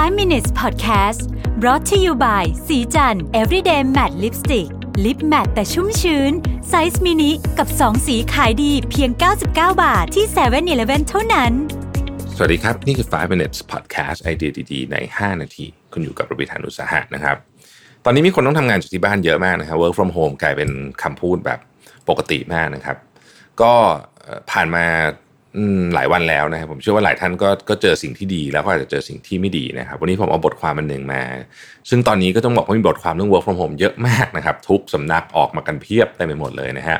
5 minutes podcast brought to you by ศรีจันทร์ everyday matte lipstick lip matte แต่ชุ่มชื้น size mini กับ 2 สีขายดีเพียง 99 บาทที่7 e เ e ่ e อเท่านั้น สวัสดีครับ นี่คือ 5 minutes podcast ไอเดียดีๆ ใน 5 นาที คุณอยู่กับรวิศ หาญอุตสาหะนะครับ ตอนนี้มีคนต้องทำงานจากที่บ้านเยอะมากนะครับ work from home กลายเป็นคำพูดแบบปกติมากนะครับ ก็ผ่านมา หลายวันแล้วนะครับผมเชื่อว่าหลายท่านก็ก็เจอสิ่งที่ดีแล้วก็อาจจะเจอสิ่งที่ไม่ดีนะครับ วันนี้ผมเอาบทความมันหนึ่งมา ซึ่งตอนนี้ก็ต้องบอกว่ามีบทความเรื่อง work from home เยอะมากนะครับ ทุกสำนักออกมากันเพียบเต็มไปหมดเลยนะฮะ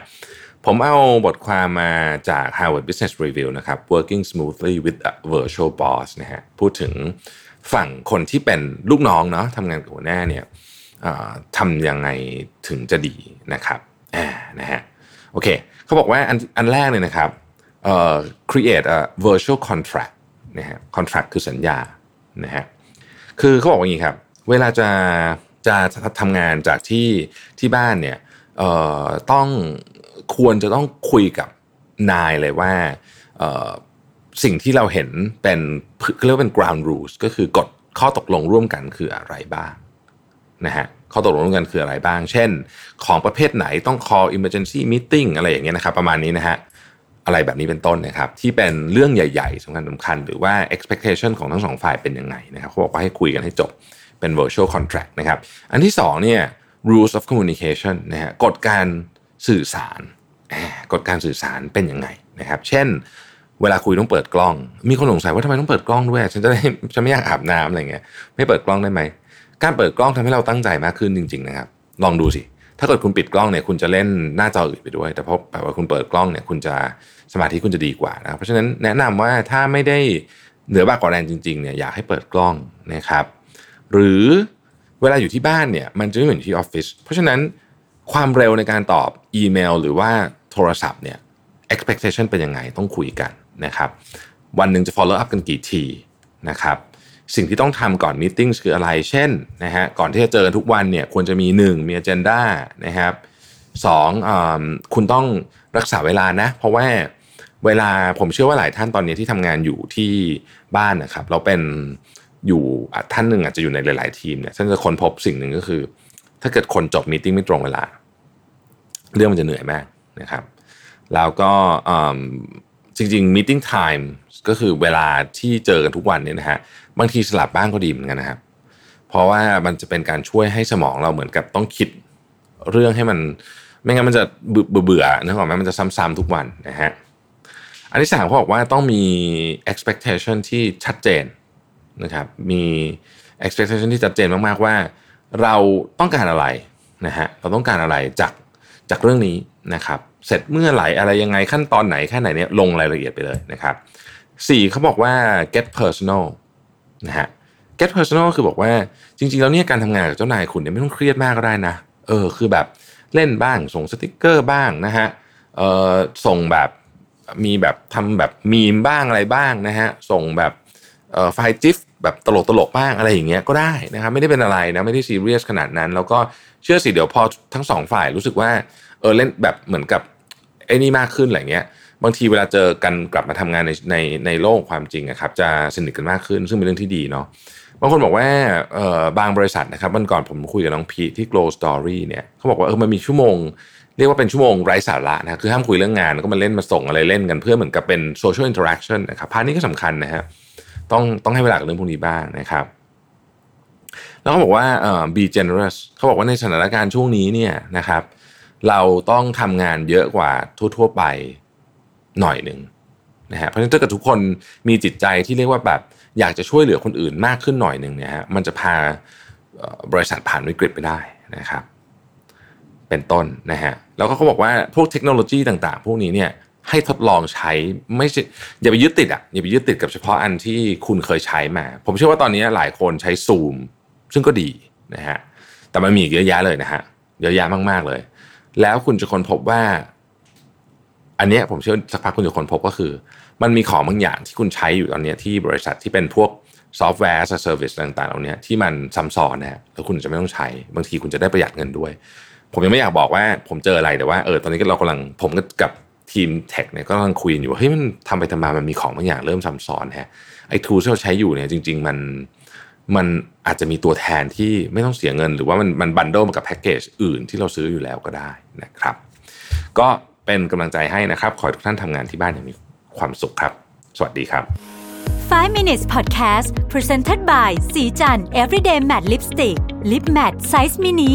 ผมเอาบทความมาจาก Harvard Business Review นะครับ Working Smoothly with a Virtual Boss นะฮะพูดถึงฝั่งคนที่เป็นลูกน้องเนาะทำงานกับหัวหน้าเนี่ยทำยังไงถึงจะดีนะครับนะฮะโอเค เขาบอกว่าอันอันแรกเลยนะครับ create a virtual contract นะฮะ contract คือสัญญานะฮะคือเขาบอกว่าอย่างนี้ครับ เวลาจะจะทำงานจากที่ที่บ้านเนี่ยต้องควรจะต้องคุยกับนายเลยว่าสิ่งที่เราเห็นเป็นเรียกว่าเป็น ground rules ก็คือกฎข้อตกลงร่วมกันคืออะไรบ้างนะฮะข้อตกลงร่วมกันคืออะไรบ้าง เช่น ของประเภทไหนต้อง call emergency meeting อะไรอย่างเงี้ยนะครับประมาณนี้นะฮะ อะไรแบบนี้เป็นต้นนะครับที่เป็นเรื่องใหญ่ๆสำคัญสำคัญหรือว่า expectation ของทั้งสองฝ่ายเป็นยังไงนะครับเขาบอกว่าให้คุยกันให้จบเป็น virtual contract นะครับอันที่สองเนี่ย rules of communication นะฮะกฎการสื่อสารกฎการสื่อสารเป็นยังไงนะครับเช่น เวลาคุยต้องเปิดกล้อง มีคนสงสัยว่าทำไมต้องเปิดกล้องด้วยฉันจะได้ฉันไม่อยากอาบน้ำอะไรเงี้ยไม่เปิดกล้องได้ไหมการเปิดกล้องทำให้เราตั้งใจมากขึ้นจริง ๆ นะครับ ลองดูสิ ถ้าเกิดคุณปิดกล้องเนี่ยคุณจะเล่นหน้าจออื่นไปด้วย แต่พอแบบว่าคุณเปิดกล้องเนี่ยคุณจะสมาธิคุณจะดีกว่านะครับเพราะฉะนั้นแนะนำว่าถ้าไม่ได้เหนือบากกว่าแรงจริงๆเนี่ยอยากให้เปิดกล้องนะครับ หรือเวลาอยู่ที่บ้านเนี่ยมันจะไม่เหมือนที่ออฟฟิศเพราะฉะนั้นความเร็วในการตอบอีเมล หรือว่าโทรศัพท์เนี่ย expectation เป็นยังไงต้องคุยกันนะครับ วันหนึ่งจะ follow up กันกี่ทีนะครับ สิ่งที่ต้องทำก่อน meetings คืออะไร เช่นนะฮะก่อนที่จะเจอกันทุกวันเนี่ยควรจะมี 1 มี agenda นะครับสองอคุณต้องรักษาเวลานะ เพราะว่าเวลาผมเชื่อว่าหลายท่านตอนนี้ที่ทำงานอยู่ที่บ้านนะครับ เราเป็นอยู่ท่านหนึ่งอาจจะอยู่ในหลาย ๆ ทีมเนี่ยท่านจะค้นพบสิ่งหนึ่งก็คือ ถ้าเกิดคนจบมีติ้งไม่ตรงเวลา เรื่องมันจะเหนื่อยมากนะครับ แล้วก็ จริงๆ meeting time ก็คือเวลาที่เจอกันทุกวันเนี่ยนะฮะบางทีสลับบ้างก็ดีเหมือนกันนะครับ เพราะว่ามันจะเป็นการช่วยให้สมองเราเหมือนกับต้องคิดเรื่องให้มัน ไม่งั้นมันจะเบื่อเบื่อนึกออกไหมมันจะซ้ำๆทุกวันนะฮะอันที่สามเขาบอกว่าต้องมี expectation ที่ชัดเจนนะครับมี expectation ที่ชัดเจนมากๆว่า เราต้องการอะไรนะฮะเราต้องการอะไรจากจากเรื่องนี้นะครับ เสร็จเมื่อไหร่อะไรยังไงขั้นตอนไหนแค่ไหนเนี่ยลงรายละเอียดไปเลยนะครับสี่เขาบอกว่า get personal นะฮะ get personal คือบอกว่าจริงๆแล้วเนี่ยการทำงานกับเจ้านายคุณเนี่ยไม่ต้องเครียดมากก็ได้นะ เออคือแบบเล่นบ้างส่งสติกเกอร์บ้างนะฮะเออส่งแบบมีแบบทำแบบมีมบ้างอะไรบ้างนะฮะส่งแบบเออไฟล์ GIF แบบตลกตลกๆบ้างอะไรอย่างเงี้ยก็ได้นะครับไม่ได้เป็นอะไรนะไม่ได้ซีเรียสขนาดนั้น แล้วก็เชื่อสิเดี๋ยวพอทั้งสองฝ่ายรู้สึกว่า เออเล่นแบบเหมือนกับไอ้นี่มากขึ้นอะไรเงี้ยบางทีเวลาเจอกันกลับมาทำงานในในในโลกความจริงอะครับจะสนิทกันมากขึ้น ซึ่งเป็นเรื่องที่ดีเนาะบางคนบอกว่าเออบางบริษัทนะครับวันก่อนผมคุยกับน้องพีที่ Glow Story เนี่ยเขาบอกว่าเออมันมีชั่วโมง เรียกว่าเป็นชั่วโมงไร้สาระนะคือห้ามคุยเรื่องงานแล้วก็มาเล่นมาส่งอะไรเล่นกันเพื่อเหมือนกับเป็น social interaction นะครับ part นี้ก็สำคัญนะฮะต้องต้องให้เวลากับเรื่องพวกนี้บ้างนะครับ แล้วเขาบอกว่าเอ่อ be generous เขาบอกว่าในสถานการณ์ช่วงนี้เนี่ยนะครับเเราต้องทำงานเยอะกว่าทั่ว ๆ ไปหน่อยหนึ่งนะฮะเพราะฉะนั้นถ้าเกิดทุกคนมีจิตใจที่เรียกว่าแบบอยากจะช่วยเหลือคนอื่นมากขึ้นหน่อยหนึ่งเนี่ยฮะมันจะพาบริษัทผ่านวิกฤตไปได้นะครับ เป็นต้นนะฮะแล้วก็เขาบอกว่าพวกเทคโนโลยีต่างๆ พวกนี้เนี่ยให้ทดลองใช้ไม่ใช่อย่าไปยึดติดอะอย่าไปยึดติดกับเฉพาะอันที่คุณเคยใช้มา ผมเชื่อว่าตอนนี้หลายคนใช้ซูม ซึ่งก็ดีนะฮะแต่มันมีอีกเยอะแยะเลยนะฮะเยอะแยะมากๆเลย แล้วคุณจะค้นพบว่า อันนี้ผมเชื่อสักพักคุณจะค้นพบก็คือ มันมีของบางอย่างที่คุณใช้อยู่ตอนนี้ที่บริษัทที่เป็นพวก software service ต่างๆเหล่านี้ที่มันซ้ำซ้อนนะฮะแล้วคุณจะไม่ต้องใช้ บางทีคุณจะได้ประหยัดเงินด้วย ผมยังไม่อยากบอกว่าผมเจออะไรแต่ว่าเออตอนนี้เรากำลังผมกับทีมเทคเนี่ยก็กำลังคุยกันอยู่ว่าเฮ้ยมันทำไปทำมามันมีของบางอย่างเริ่มซ้ำซ้อนฮะไอ้ทูที่เราใช้อยู่เนี่ยจริง ๆ มัน มันอาจจะมีตัวแทนที่ไม่ต้องเสียเงิน หรือว่ามันมันบันเดิลมากับแพ็กเกจอื่นที่เราซื้ออยู่แล้วก็ได้นะครับ ก็เป็นกำลังใจให้นะครับ ขอให้ทุกท่านทำงานที่บ้านอย่างมีความสุขครับ สวัสดีครับ 5 minutes podcast presented by สีจัน everyday matte lipstick lip matte size mini